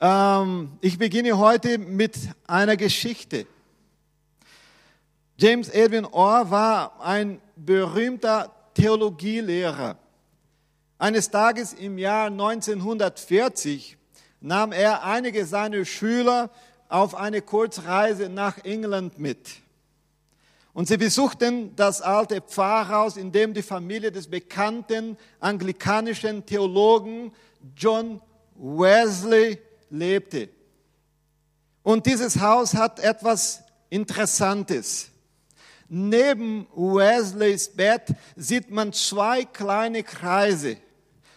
Ähm, ich beginne heute mit einer Geschichte. James Edwin Orr war ein berühmter Theologielehrer. Eines Tages im Jahr 1940 nahm er einige seiner Schüler auf eine Kurzreise nach England mit. Und sie besuchten das alte Pfarrhaus, in dem die Familie des bekannten anglikanischen Theologen John Wesley lebte. Und dieses Haus hat etwas Interessantes. Neben Wesleys Bett sieht man zwei kleine Kreise.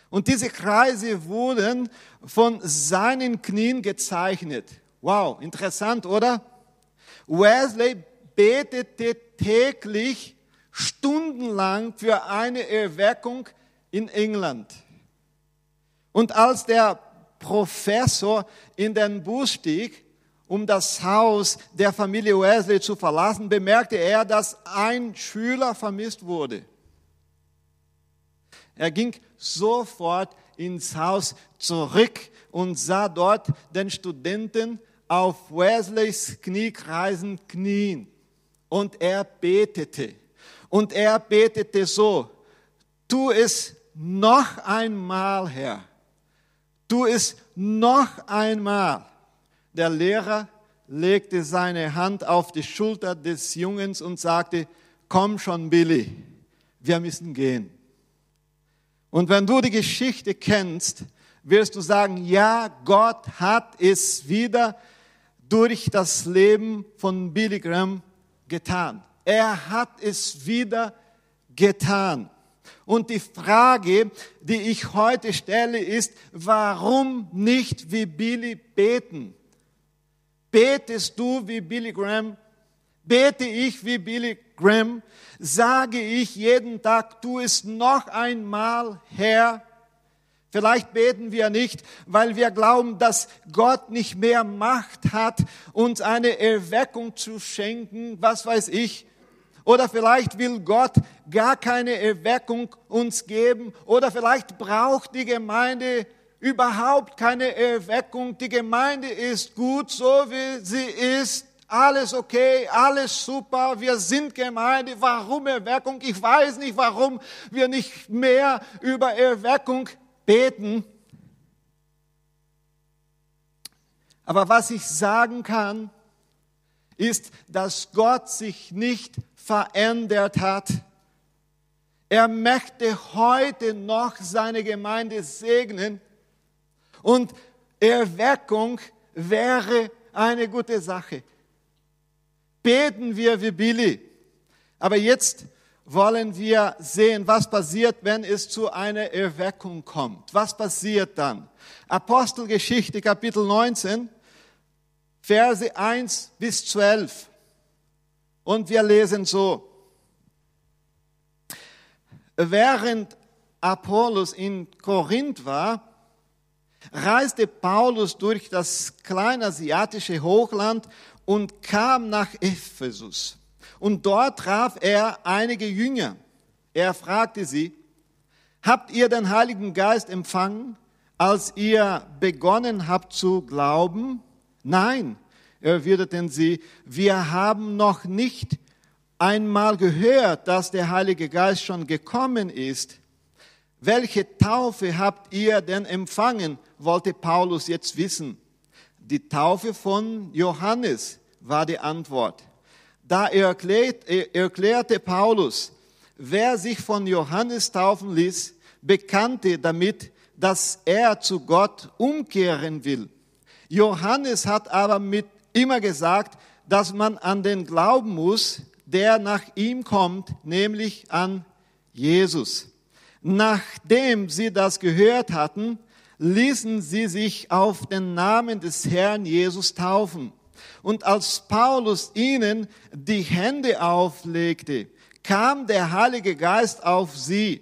Und diese Kreise wurden von seinen Knien gezeichnet. Wow, interessant, oder? Wesley betete täglich stundenlang für eine Erweckung in England. Und als der Professor in den Bus stieg, um das Haus der Familie Wesley zu verlassen, bemerkte er, dass ein Schüler vermisst wurde. Er ging sofort ins Haus zurück und sah dort den Studenten auf Wesleys Kniekreisen knien. Und er betete. Und er betete so, tu es noch einmal, Herr. Tu es noch einmal. Der Lehrer legte seine Hand auf die Schulter des Jungens und sagte, komm schon, Billy, wir müssen gehen. Und wenn du die Geschichte kennst, wirst du sagen, ja, Gott hat es wieder durch das Leben von Billy Graham getan. Er hat es wieder getan. Und die Frage, die ich heute stelle, ist, warum nicht wie Billy beten? Betest du wie Billy Graham? Bete ich wie Billy Graham? Sage ich jeden Tag, tu es noch einmal, Herr? Vielleicht beten wir nicht, weil wir glauben, dass Gott nicht mehr Macht hat, uns eine Erweckung zu schenken, was weiß ich. Oder vielleicht will Gott gar keine Erweckung uns geben. Oder vielleicht braucht die Gemeinde überhaupt keine Erweckung. Die Gemeinde ist gut, so wie sie ist. Alles okay, alles super, wir sind Gemeinde. Warum Erweckung? Ich weiß nicht, warum wir nicht mehr über Erweckung beten. Aber was ich sagen kann, ist, dass Gott sich nicht verändert hat. Er möchte heute noch seine Gemeinde segnen und Erweckung wäre eine gute Sache. Beten wir wie Billy. Aber jetzt wollen wir sehen, was passiert, wenn es zu einer Erweckung kommt. Was passiert dann? Apostelgeschichte Kapitel 19, Verse 1 bis 12. Und wir lesen so. Während Apollos in Korinth war, reiste Paulus durch das kleinasiatische Hochland und kam nach Ephesus. Und dort traf er einige Jünger. Er fragte sie, habt ihr den Heiligen Geist empfangen, als ihr begonnen habt zu glauben? Nein, erwiderten sie, wir haben noch nicht einmal gehört, dass der Heilige Geist schon gekommen ist. Welche Taufe habt ihr denn empfangen, wollte Paulus jetzt wissen. Die Taufe von Johannes war die Antwort. Da erklärte Paulus, wer sich von Johannes taufen ließ, bekannte damit, dass er zu Gott umkehren will. Johannes hat aber mit immer gesagt, dass man an den glauben muss, der nach ihm kommt, nämlich an Jesus. Nachdem sie das gehört hatten, ließen sie sich auf den Namen des Herrn Jesus taufen. Und als Paulus ihnen die Hände auflegte, kam der Heilige Geist auf sie.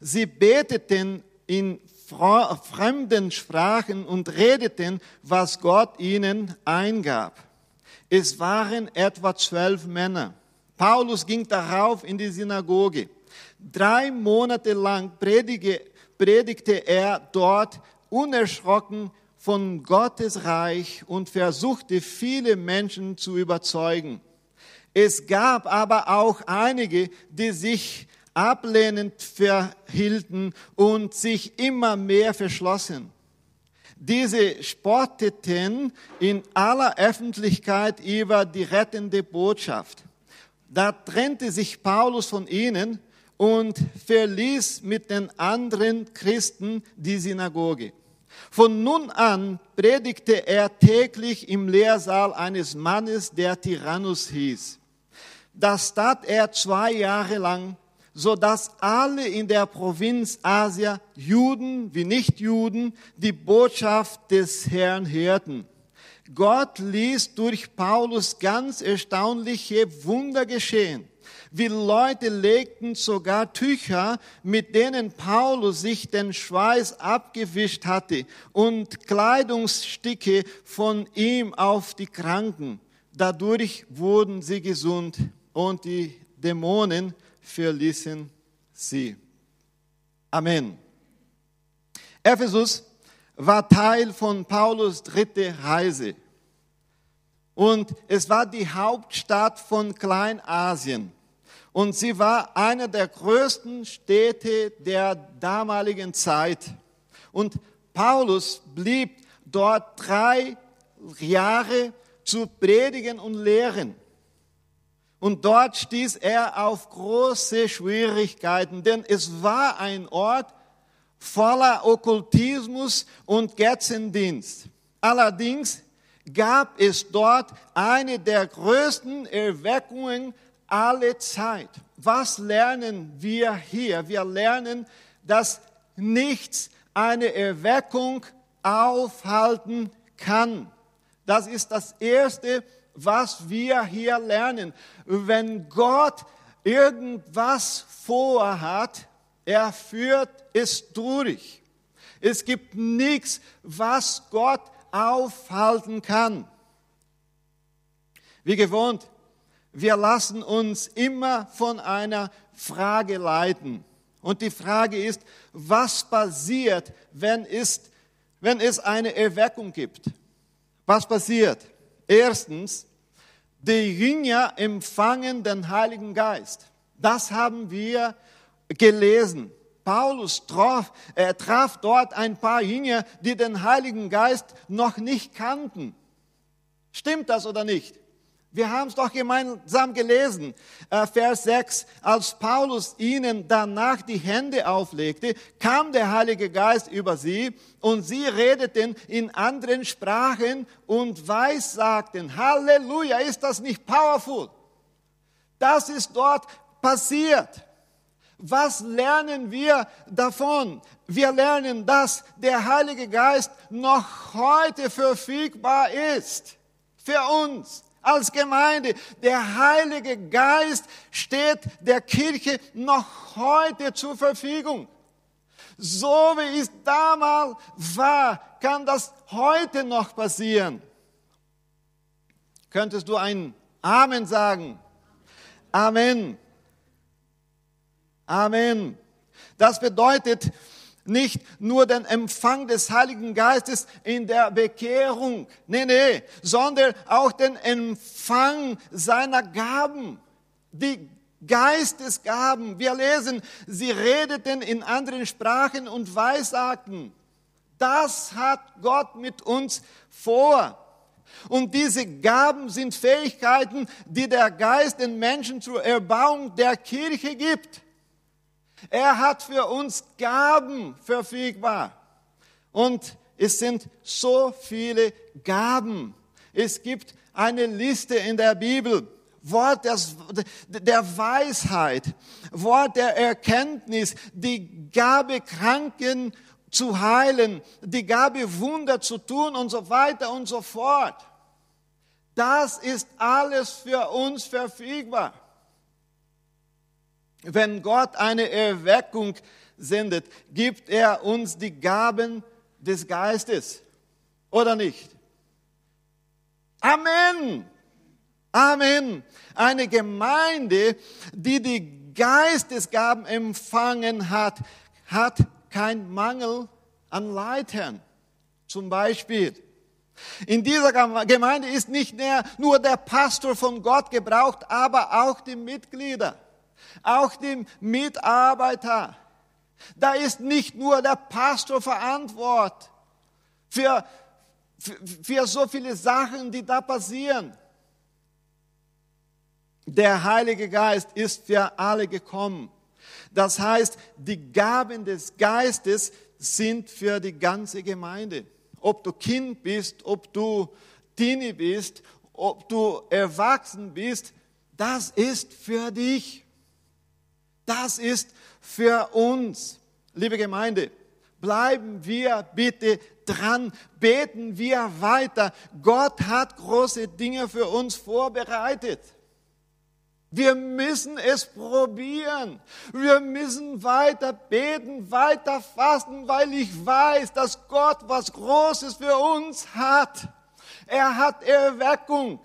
Sie beteten in fremden Sprachen und redeten, was Gott ihnen eingab. Es waren etwa zwölf Männer. Paulus ging darauf in die Synagoge. Drei Monate lang predigte, er dort unerschrocken von Gottes Reich und versuchte viele Menschen zu überzeugen. Es gab aber auch einige, die sich ablehnend verhielten und sich immer mehr verschlossen. Diese spotteten in aller Öffentlichkeit über die rettende Botschaft. Da trennte sich Paulus von ihnen und verließ mit den anderen Christen die Synagoge. Von nun an predigte er täglich im Lehrsaal eines Mannes, der Tyrannus hieß. Das tat er zwei Jahre lang, so dass alle in der Provinz Asia, Juden wie Nichtjuden, die Botschaft des Herrn hörten. Gott ließ durch Paulus ganz erstaunliche Wunder geschehen. Wie Leute legten sogar Tücher, mit denen Paulus sich den Schweiß abgewischt hatte, und Kleidungsstücke von ihm auf die Kranken. Dadurch wurden sie gesund und die Dämonen verließen sie. Amen. Ephesus war Teil von Paulus dritte Reise. Und es war die Hauptstadt von Kleinasien. Und sie war eine der größten Städte der damaligen Zeit. Und Paulus blieb dort drei Jahre zu predigen und lehren. Und dort stieß er auf große Schwierigkeiten, denn es war ein Ort, voller Okkultismus und Götzendienst. Allerdings gab es dort eine der größten Erweckungen aller Zeit. Was lernen wir hier? Wir lernen, dass nichts eine Erweckung aufhalten kann. Das ist das Erste, was wir hier lernen. Wenn Gott irgendwas vorhat, er führt es durch. Es gibt nichts, was Gott aufhalten kann. Wie gewohnt, wir lassen uns immer von einer Frage leiten. Und die Frage ist, was passiert, wenn es, wenn es eine Erweckung gibt? Was passiert? Erstens, die Jünger empfangen den Heiligen Geist. Das haben wir gelesen. Paulus traf, er traf dort ein paar Jünger, die den Heiligen Geist noch nicht kannten. Stimmt das oder nicht? Wir haben es doch gemeinsam gelesen. Äh, Vers 6. Als Paulus ihnen danach die Hände auflegte, kam der Heilige Geist über sie und sie redeten in anderen Sprachen und weissagten. Halleluja, ist das nicht powerful? Das ist dort passiert. Was lernen wir davon? Wir lernen, dass der Heilige Geist noch heute verfügbar ist für uns als Gemeinde. Der Heilige Geist steht der Kirche noch heute zur Verfügung. So wie es damals war, kann das heute noch passieren. Könntest du ein Amen sagen? Amen. Amen. Das bedeutet nicht nur den Empfang des Heiligen Geistes in der Bekehrung, nee, nee, sondern auch den Empfang seiner Gaben, die Geistesgaben. Wir lesen, sie redeten in anderen Sprachen und weissagten. Das hat Gott mit uns vor. Und diese Gaben sind Fähigkeiten, die der Geist den Menschen zur Erbauung der Kirche gibt. Er hat für uns Gaben verfügbar. Und es sind so viele Gaben. Es gibt eine Liste in der Bibel. Wort des, der Weisheit, Wort der Erkenntnis, die Gabe Kranken zu heilen, die Gabe Wunder zu tun und so weiter und so fort. Das ist alles für uns verfügbar. Wenn Gott eine Erweckung sendet, gibt er uns die Gaben des Geistes oder nicht? Amen. Amen. Eine Gemeinde, die die Geistesgaben empfangen hat, hat kein Mangel an Leitern Zum Beispiel. In dieser Gemeinde ist nicht nur der Pastor von Gott gebraucht, aber auch die Mitglieder, auch die Mitarbeiter. Da ist nicht nur der Pastor verantwortlich für, für, für so viele Sachen, die da passieren. Der Heilige Geist ist für alle gekommen. Das heißt, die Gaben des Geistes sind für die ganze Gemeinde. Ob du Kind bist, ob du Teenie bist, ob du erwachsen bist, das ist für dich. Das ist für uns. Liebe Gemeinde, bleiben wir bitte dran, beten wir weiter. Gott hat große Dinge für uns vorbereitet. Wir müssen es probieren. Wir müssen weiter beten, weiter fasten, weil ich weiß, dass Gott was Großes für uns hat. Er hat Erweckung.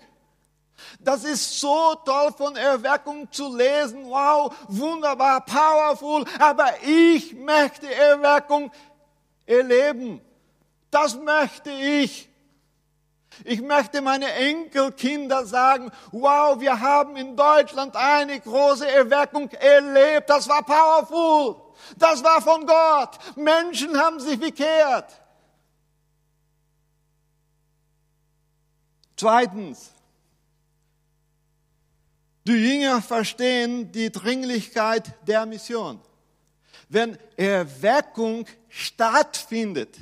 Das ist so toll von Erweckung zu lesen. Wow, wunderbar, powerful. Aber ich möchte Erweckung erleben. Das möchte ich. Ich möchte meine Enkelkinder sagen, wow, wir haben in Deutschland eine große Erweckung erlebt. Das war powerful. Das war von Gott. Menschen haben sich bekehrt. Zweitens, die Jünger verstehen die Dringlichkeit der Mission. Wenn Erweckung stattfindet,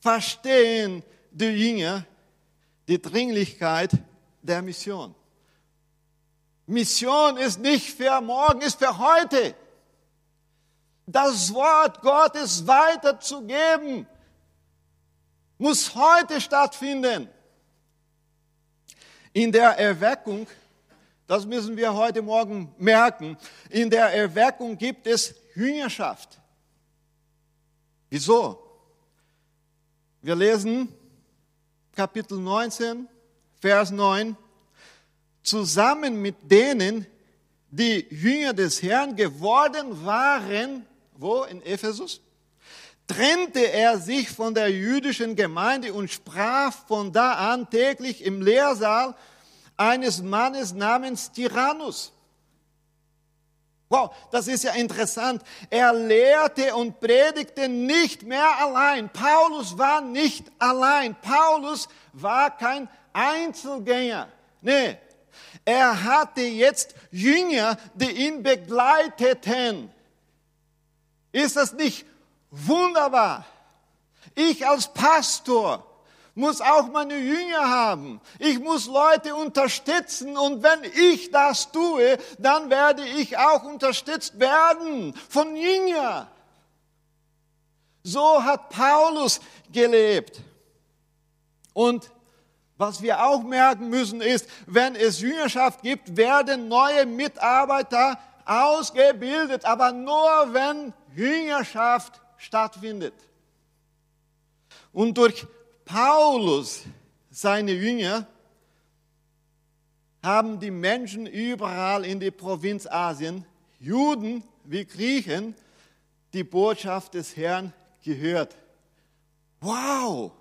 verstehen die Jünger die Dringlichkeit der Mission. Mission ist nicht für morgen, ist für heute. Das Wort Gottes weiterzugeben, muss heute stattfinden. In der Erweckung, das müssen wir heute Morgen merken, in der Erweckung gibt es Jüngerschaft. Wieso? Wir lesen Kapitel 19, Vers 9, zusammen mit denen, die Jünger des Herrn geworden waren, wo in Ephesus, trennte er sich von der jüdischen Gemeinde und sprach von da an täglich im Lehrsaal eines Mannes namens Tyrannus. Wow, das ist ja interessant. Er lehrte und predigte nicht mehr allein. Paulus war nicht allein. Paulus war kein Einzelgänger. Nee, er hatte jetzt Jünger, die ihn begleiteten. Ist das nicht wunderbar? Ich als Pastor muss auch meine Jünger haben. Ich muss Leute unterstützen und wenn ich das tue, dann werde ich auch unterstützt werden von Jünger. So hat Paulus gelebt. Und was wir auch merken müssen ist, wenn es Jüngerschaft gibt, werden neue Mitarbeiter ausgebildet, aber nur wenn Jüngerschaft stattfindet. Und durch Paulus, seine Jünger, haben die Menschen überall in der Provinz Asien, Juden wie Griechen, die Botschaft des Herrn gehört. Wow!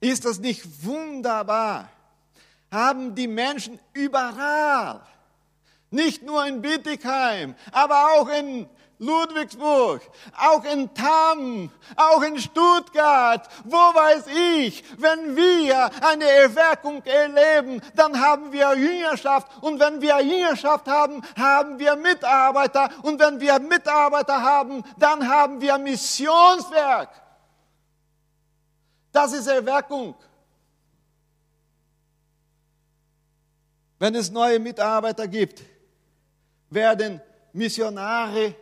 Ist das nicht wunderbar? Haben die Menschen überall, nicht nur in Bittigheim, aber auch in Ludwigsburg, auch in Tamm, auch in Stuttgart, wo weiß ich, wenn wir eine Erweckung erleben, dann haben wir Jüngerschaft und wenn wir Jüngerschaft haben, haben wir Mitarbeiter und wenn wir Mitarbeiter haben, dann haben wir Missionswerk. Das ist Erweckung. Wenn es neue Mitarbeiter gibt, werden Missionare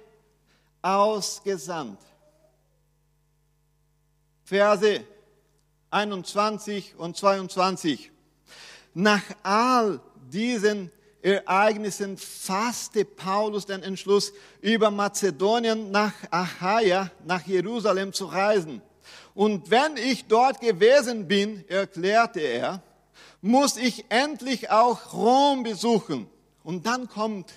ausgesandt. Verse 21 und 22. Nach all diesen Ereignissen fasste Paulus den Entschluss, über Mazedonien nach Achaia, nach Jerusalem zu reisen. Und wenn ich dort gewesen bin, erklärte er, muss ich endlich auch Rom besuchen. Und dann kommt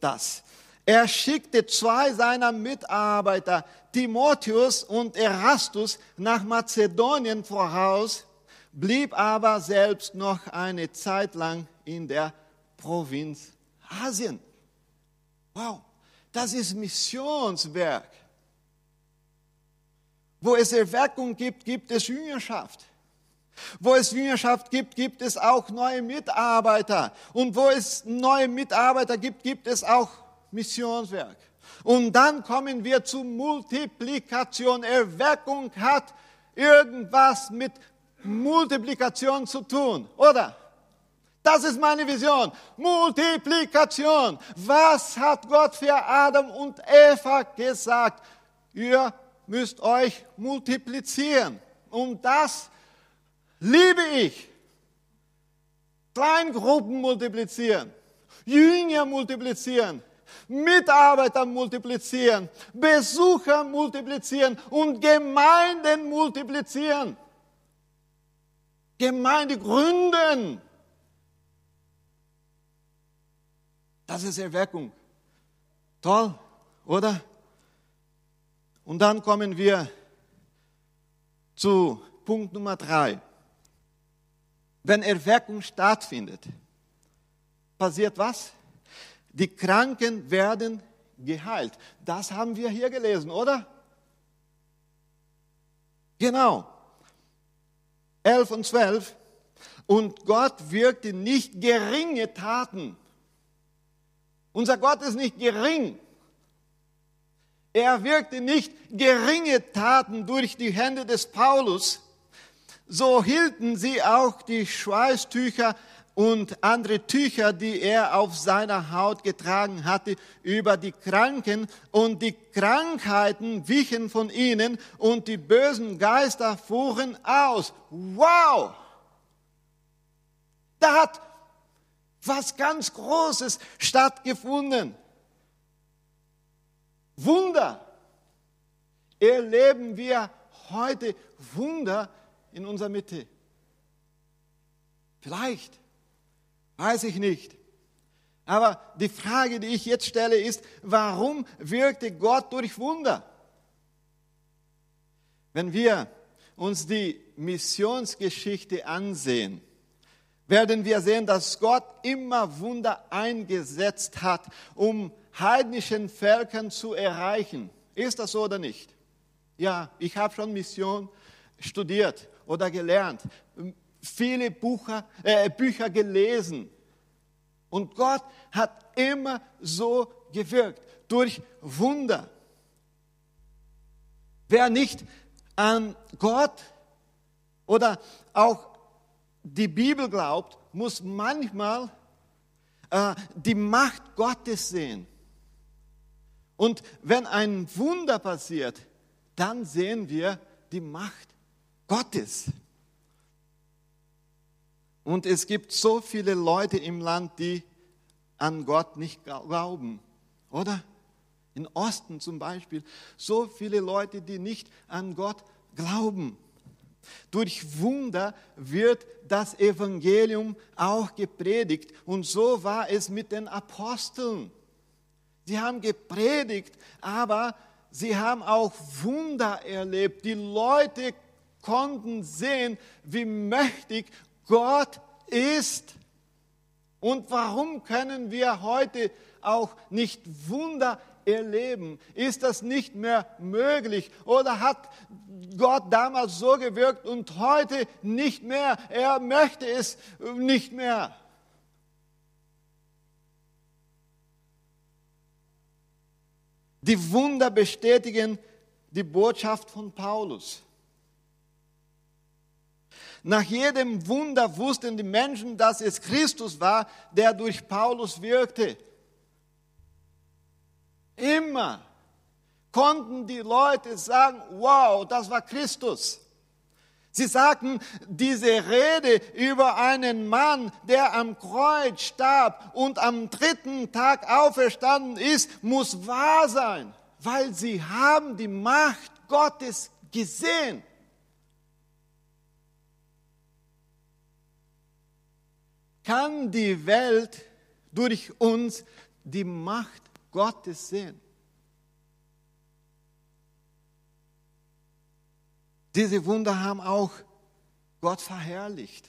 das. Er schickte zwei seiner Mitarbeiter, Timotheus und Erastus, nach Mazedonien voraus, blieb aber selbst noch eine Zeit lang in der Provinz Asien. Wow, das ist Missionswerk. Wo es Erweckung gibt, gibt es Jüngerschaft. Wo es Jüngerschaft gibt, gibt es auch neue Mitarbeiter. Und wo es neue Mitarbeiter gibt, gibt es auch Missionswerk. Und dann kommen wir zu Multiplikation. Erweckung hat irgendwas mit Multiplikation zu tun, oder? Das ist meine Vision. Multiplikation. Was hat Gott für Adam und Eva gesagt? Ihr müsst euch multiplizieren. Und das liebe ich. Kleingruppen multiplizieren, Jünger multiplizieren, Mitarbeiter multiplizieren, Besucher multiplizieren und Gemeinden multiplizieren. Gemeinde gründen. Das ist Erweckung. Toll, oder? Und dann kommen wir zu Punkt Nummer drei. Wenn Erweckung stattfindet, passiert was? Die Kranken werden geheilt. Das haben wir hier gelesen, oder? Genau. 11 und 12. Und Gott wirkte nicht geringe Taten. Unser Gott ist nicht gering. Er wirkte nicht geringe Taten durch die Hände des Paulus. So hielten sie auch die Schweißtücher und andere Tücher, die er auf seiner Haut getragen hatte, über die Kranken und die Krankheiten wichen von ihnen und die bösen Geister fuhren aus. Wow! Da hat was ganz Großes stattgefunden. Wunder. Erleben wir heute Wunder in unserer Mitte? Vielleicht. Weiß ich nicht. Aber die Frage, die ich jetzt stelle, ist, warum wirkte Gott durch Wunder? Wenn wir uns die Missionsgeschichte ansehen, werden wir sehen, dass Gott immer Wunder eingesetzt hat, um heidnischen Völkern zu erreichen. Ist das so oder nicht? Ja, ich habe schon Mission studiert oder gelernt viele Bücher, äh, Bücher gelesen. Und Gott hat immer so gewirkt, durch Wunder. Wer nicht an Gott oder auch die Bibel glaubt, muss manchmal äh, die Macht Gottes sehen. Und wenn ein Wunder passiert, dann sehen wir die Macht Gottes. Und es gibt so viele Leute im Land, die an Gott nicht glauben, oder? In Osten zum Beispiel, so viele Leute, die nicht an Gott glauben. Durch Wunder wird das Evangelium auch gepredigt. Und so war es mit den Aposteln. Sie haben gepredigt, aber sie haben auch Wunder erlebt. Die Leute konnten sehen, wie mächtig Gott ist. Und warum können wir heute auch nicht Wunder erleben? Ist das nicht mehr möglich? Oder hat Gott damals so gewirkt und heute nicht mehr? Er möchte es nicht mehr. Die Wunder bestätigen die Botschaft von Paulus. Nach jedem Wunder wussten die Menschen, dass es Christus war, der durch Paulus wirkte. Immer konnten die Leute sagen, wow, das war Christus. Sie sagten, diese Rede über einen Mann, der am Kreuz starb und am dritten Tag auferstanden ist, muss wahr sein, weil sie haben die Macht Gottes gesehen. Kann die Welt durch uns die Macht Gottes sehen. Diese Wunder haben auch Gott verherrlicht.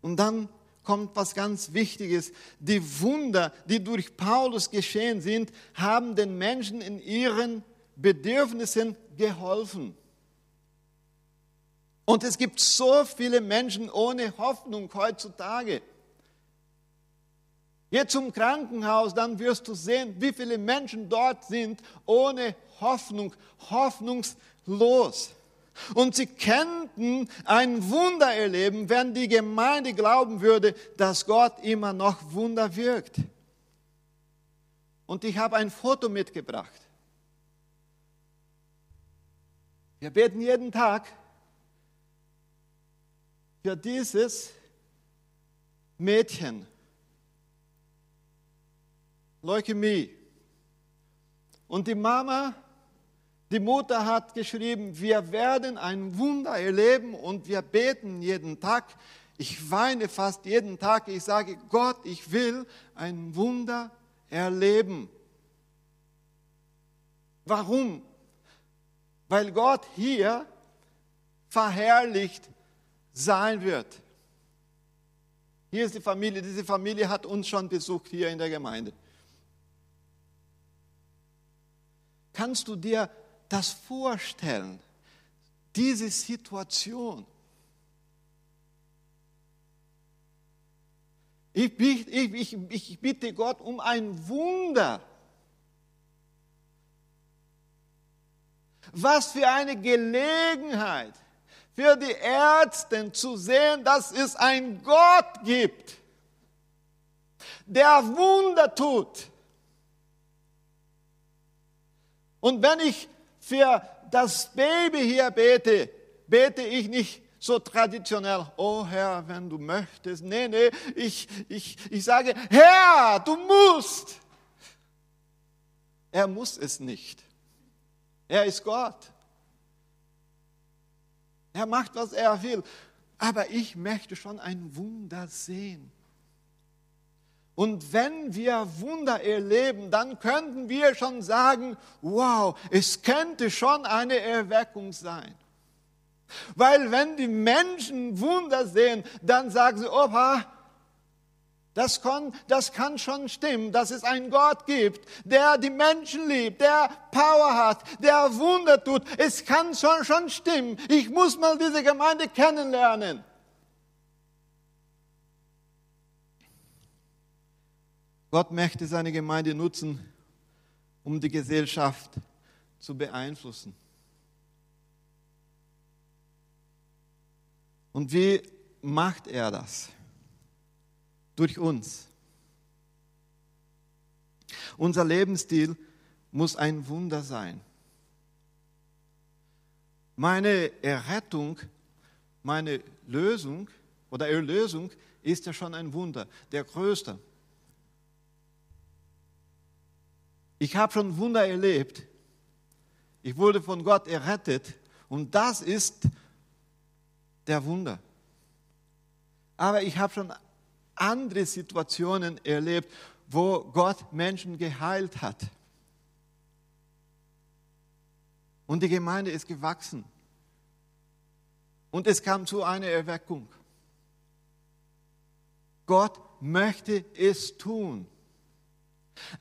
Und dann kommt was ganz Wichtiges. Die Wunder, die durch Paulus geschehen sind, haben den Menschen in ihren Bedürfnissen geholfen. Und es gibt so viele Menschen ohne Hoffnung heutzutage. Geh zum Krankenhaus, dann wirst du sehen, wie viele Menschen dort sind ohne Hoffnung, hoffnungslos. Und sie könnten ein Wunder erleben, wenn die Gemeinde glauben würde, dass Gott immer noch Wunder wirkt. Und ich habe ein Foto mitgebracht. Wir beten jeden Tag für dieses Mädchen. Leukämie. Und die Mama, die Mutter hat geschrieben, wir werden ein Wunder erleben und wir beten jeden Tag. Ich weine fast jeden Tag. Ich sage, Gott, ich will ein Wunder erleben. Warum? Weil Gott hier verherrlicht sein wird. Hier ist die Familie. Diese Familie hat uns schon besucht hier in der Gemeinde. Kannst du dir das vorstellen? Diese Situation. Ich, ich, ich, ich bitte Gott um ein Wunder. Was für eine Gelegenheit für die Ärzte zu sehen, dass es einen Gott gibt, der Wunder tut. Und wenn ich für das Baby hier bete, bete ich nicht so traditionell, oh Herr, wenn du möchtest. Nee, nee, ich, ich, ich sage, Herr, du musst. Er muss es nicht. Er ist Gott. Er macht, was er will. Aber ich möchte schon ein Wunder sehen. Und wenn wir Wunder erleben, dann könnten wir schon sagen, wow, es könnte schon eine Erweckung sein. Weil wenn die Menschen Wunder sehen, dann sagen sie, Opa, das kann, das kann schon stimmen, dass es einen Gott gibt, der die Menschen liebt, der Power hat, der Wunder tut. Es kann schon, schon stimmen. Ich muss mal diese Gemeinde kennenlernen. Gott möchte seine Gemeinde nutzen, um die Gesellschaft zu beeinflussen. Und wie macht er das? Durch uns. Unser Lebensstil muss ein Wunder sein. Meine Errettung, meine Lösung oder Erlösung ist ja schon ein Wunder, der größte. Ich habe schon Wunder erlebt. Ich wurde von Gott errettet und das ist der Wunder. Aber ich habe schon andere Situationen erlebt, wo Gott Menschen geheilt hat. Und die Gemeinde ist gewachsen. Und es kam zu einer Erweckung. Gott möchte es tun.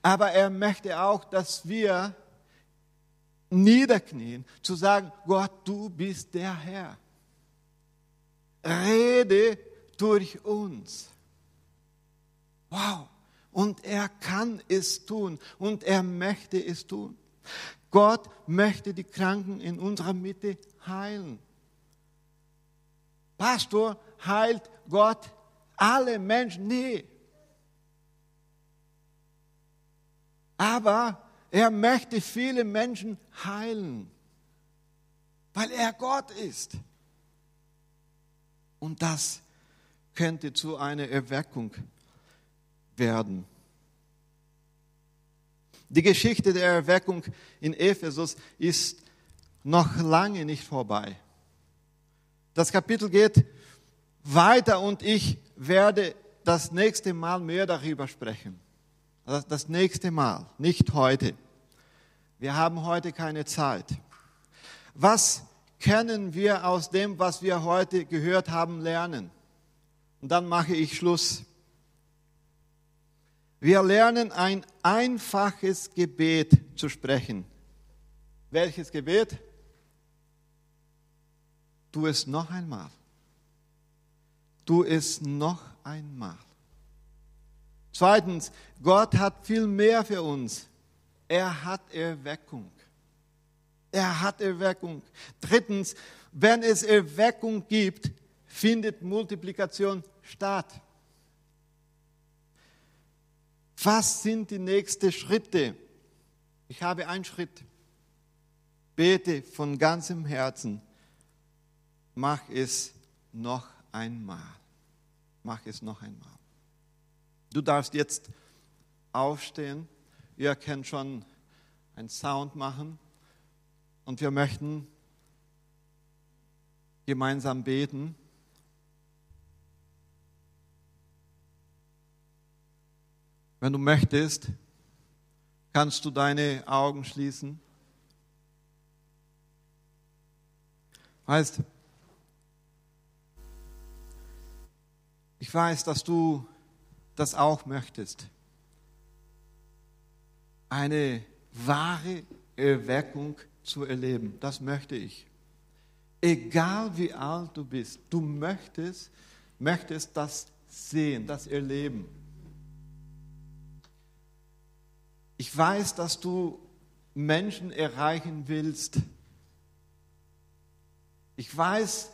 Aber er möchte auch, dass wir niederknien, zu sagen, Gott, du bist der Herr. Rede durch uns. Wow. Und er kann es tun und er möchte es tun. Gott möchte die Kranken in unserer Mitte heilen. Pastor, heilt Gott alle Menschen? Nee. Aber er möchte viele Menschen heilen, weil er Gott ist. Und das könnte zu einer Erweckung werden. Die Geschichte der Erweckung in Ephesus ist noch lange nicht vorbei. Das Kapitel geht weiter und ich werde das nächste Mal mehr darüber sprechen. das, nächste Mal, nicht heute. Wir haben heute keine Zeit. Was können wir aus dem, was wir heute gehört haben, lernen? Und dann mache ich Schluss. Wir lernen ein einfaches Gebet zu sprechen. Welches Gebet? Tu es noch einmal. Tu es noch einmal. Zweitens, Gott hat viel mehr für uns. Er hat Erweckung. Er hat Erweckung. Drittens, wenn es Erweckung gibt, findet Multiplikation statt. Was sind die nächsten Schritte? Ich habe einen Schritt. Bete von ganzem Herzen. Mach es noch einmal. Mach es noch einmal. Du darfst jetzt aufstehen. Ihr könnt schon einen Sound machen. Und wir möchten gemeinsam beten. Wenn du möchtest, kannst du deine Augen schließen. Weißt, ich weiß, dass du das auch möchtest. Eine wahre Erweckung zu erleben, das möchte ich. Egal wie alt du bist, du möchtest, möchtest das sehen, das erleben. Ich weiß, dass du Menschen erreichen willst. Ich weiß,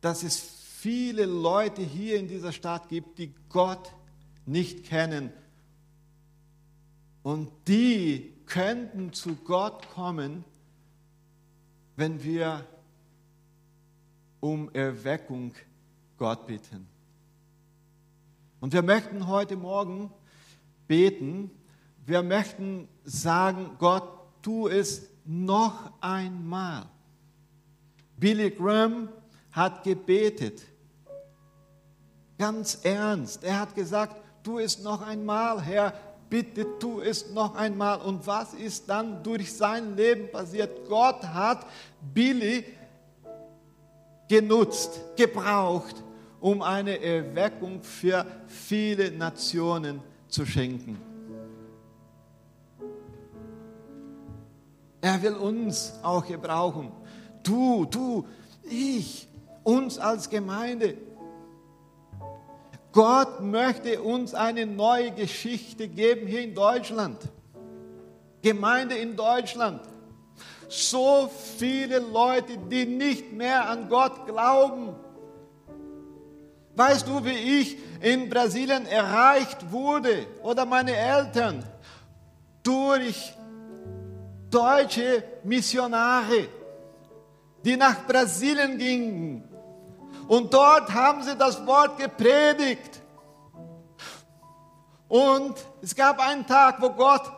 dass es viele Leute hier in dieser Stadt gibt, die Gott nicht kennen. Und die könnten zu Gott kommen, wenn wir um Erweckung Gott bitten. Und wir möchten heute Morgen beten, wir möchten sagen, Gott, tu es noch einmal. Billy Graham hat gebetet, ganz ernst. Er hat gesagt, tu es noch einmal, Herr, bitte tu es noch einmal. Und was ist dann durch sein Leben passiert? Gott hat Billy genutzt, gebraucht, um eine Erweckung für viele Nationen zu schenken. Er will uns auch gebrauchen. Du, du, ich, uns als Gemeinde. Gott möchte uns eine neue Geschichte geben hier in Deutschland. Gemeinde in Deutschland. So viele Leute, die nicht mehr an Gott glauben. Weißt du, wie ich in Brasilien erreicht wurde oder meine Eltern? Durch deutsche Missionare, die nach Brasilien gingen. Und dort haben sie das Wort gepredigt. Und es gab einen Tag, wo Gott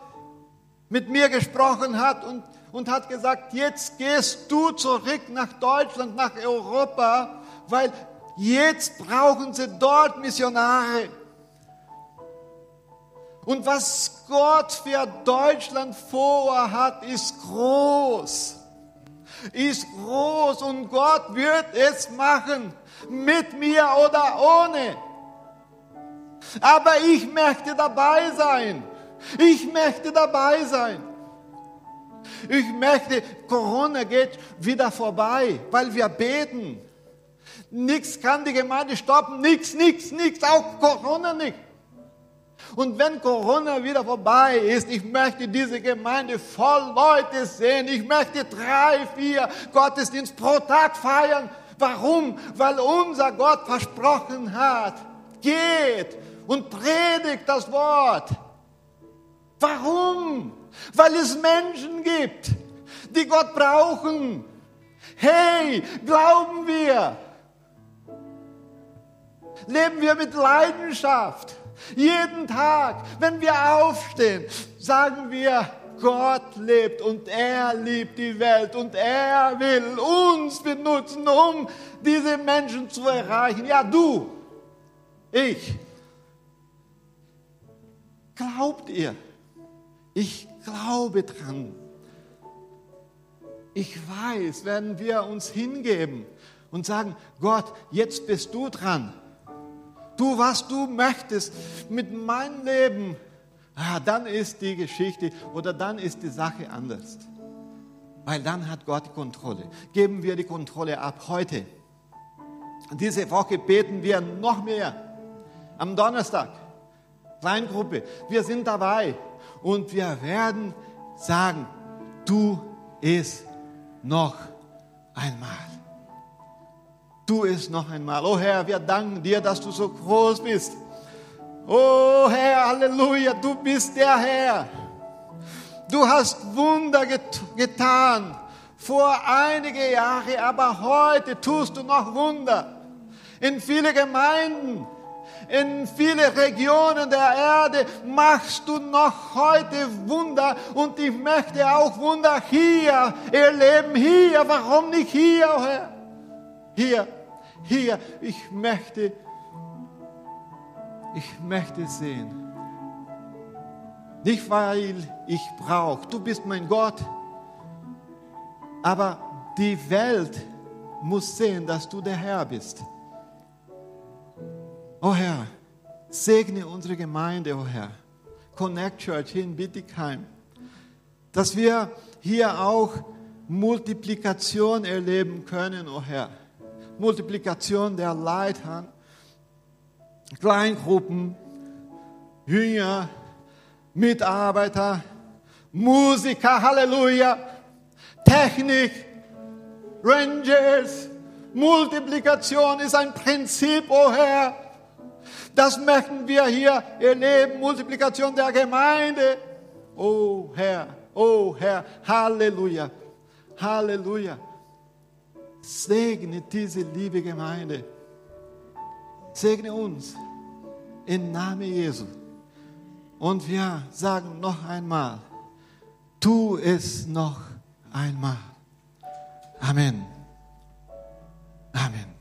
mit mir gesprochen hat und, und hat gesagt, jetzt gehst du zurück nach Deutschland, nach Europa, weil jetzt brauchen sie dort Missionare. Und was Gott für Deutschland vorhat, ist groß. Ist groß und Gott wird es machen, mit mir oder ohne. Aber ich möchte dabei sein. Ich möchte dabei sein. Ich möchte, Corona geht wieder vorbei, weil wir beten. Nichts kann die Gemeinde stoppen, nichts, nichts, nichts, auch Corona nicht. Und wenn Corona wieder vorbei ist, ich möchte diese Gemeinde voll Leute sehen. Ich möchte drei, vier Gottesdienst pro Tag feiern. Warum? Weil unser Gott versprochen hat, geht und predigt das Wort. Warum? Weil es Menschen gibt, die Gott brauchen. Hey, glauben wir? Leben wir mit Leidenschaft? Jeden Tag, wenn wir aufstehen, sagen wir, Gott lebt und er liebt die Welt und er will uns benutzen, um diese Menschen zu erreichen. Ja, du, ich. Glaubt ihr? Ich glaube dran. Ich weiß, wenn wir uns hingeben und sagen, Gott, jetzt bist du dran. Du, was du möchtest mit meinem Leben, ah, dann ist die Geschichte oder dann ist die Sache anders. Weil dann hat Gott die Kontrolle. Geben wir die Kontrolle ab heute. Diese Woche beten wir noch mehr. Am Donnerstag, Kleingruppe, wir sind dabei und wir werden sagen, du ist noch einmal. Tu es noch einmal. Oh Herr, wir danken dir, dass du so groß bist. Oh Herr, Halleluja, du bist der Herr. Du hast Wunder get getan vor einige Jahre, aber heute tust du noch Wunder. In viele Gemeinden, in viele Regionen der Erde machst du noch heute Wunder und ich möchte auch Wunder hier erleben. Hier, warum nicht hier, oh Herr? Hier, hier, ich möchte, ich möchte sehen. Nicht weil ich brauche, du bist mein Gott, aber die Welt muss sehen, dass du der Herr bist. Oh Herr, segne unsere Gemeinde, oh Herr. Connect Church in Bittigheim. Dass wir hier auch Multiplikation erleben können, oh Herr. Multiplikation der Leiter, Kleingruppen, Jünger, Mitarbeiter, Musiker, Halleluja, Technik, Rangers. Multiplikation ist ein Prinzip, oh Herr. Das möchten wir hier erleben, Multiplikation der Gemeinde. Oh Herr, oh Herr, Halleluja, Halleluja. Segne diese liebe Gemeinde. Segne uns im Namen Jesu. Und wir sagen noch einmal, tu es noch einmal. Amen. Amen.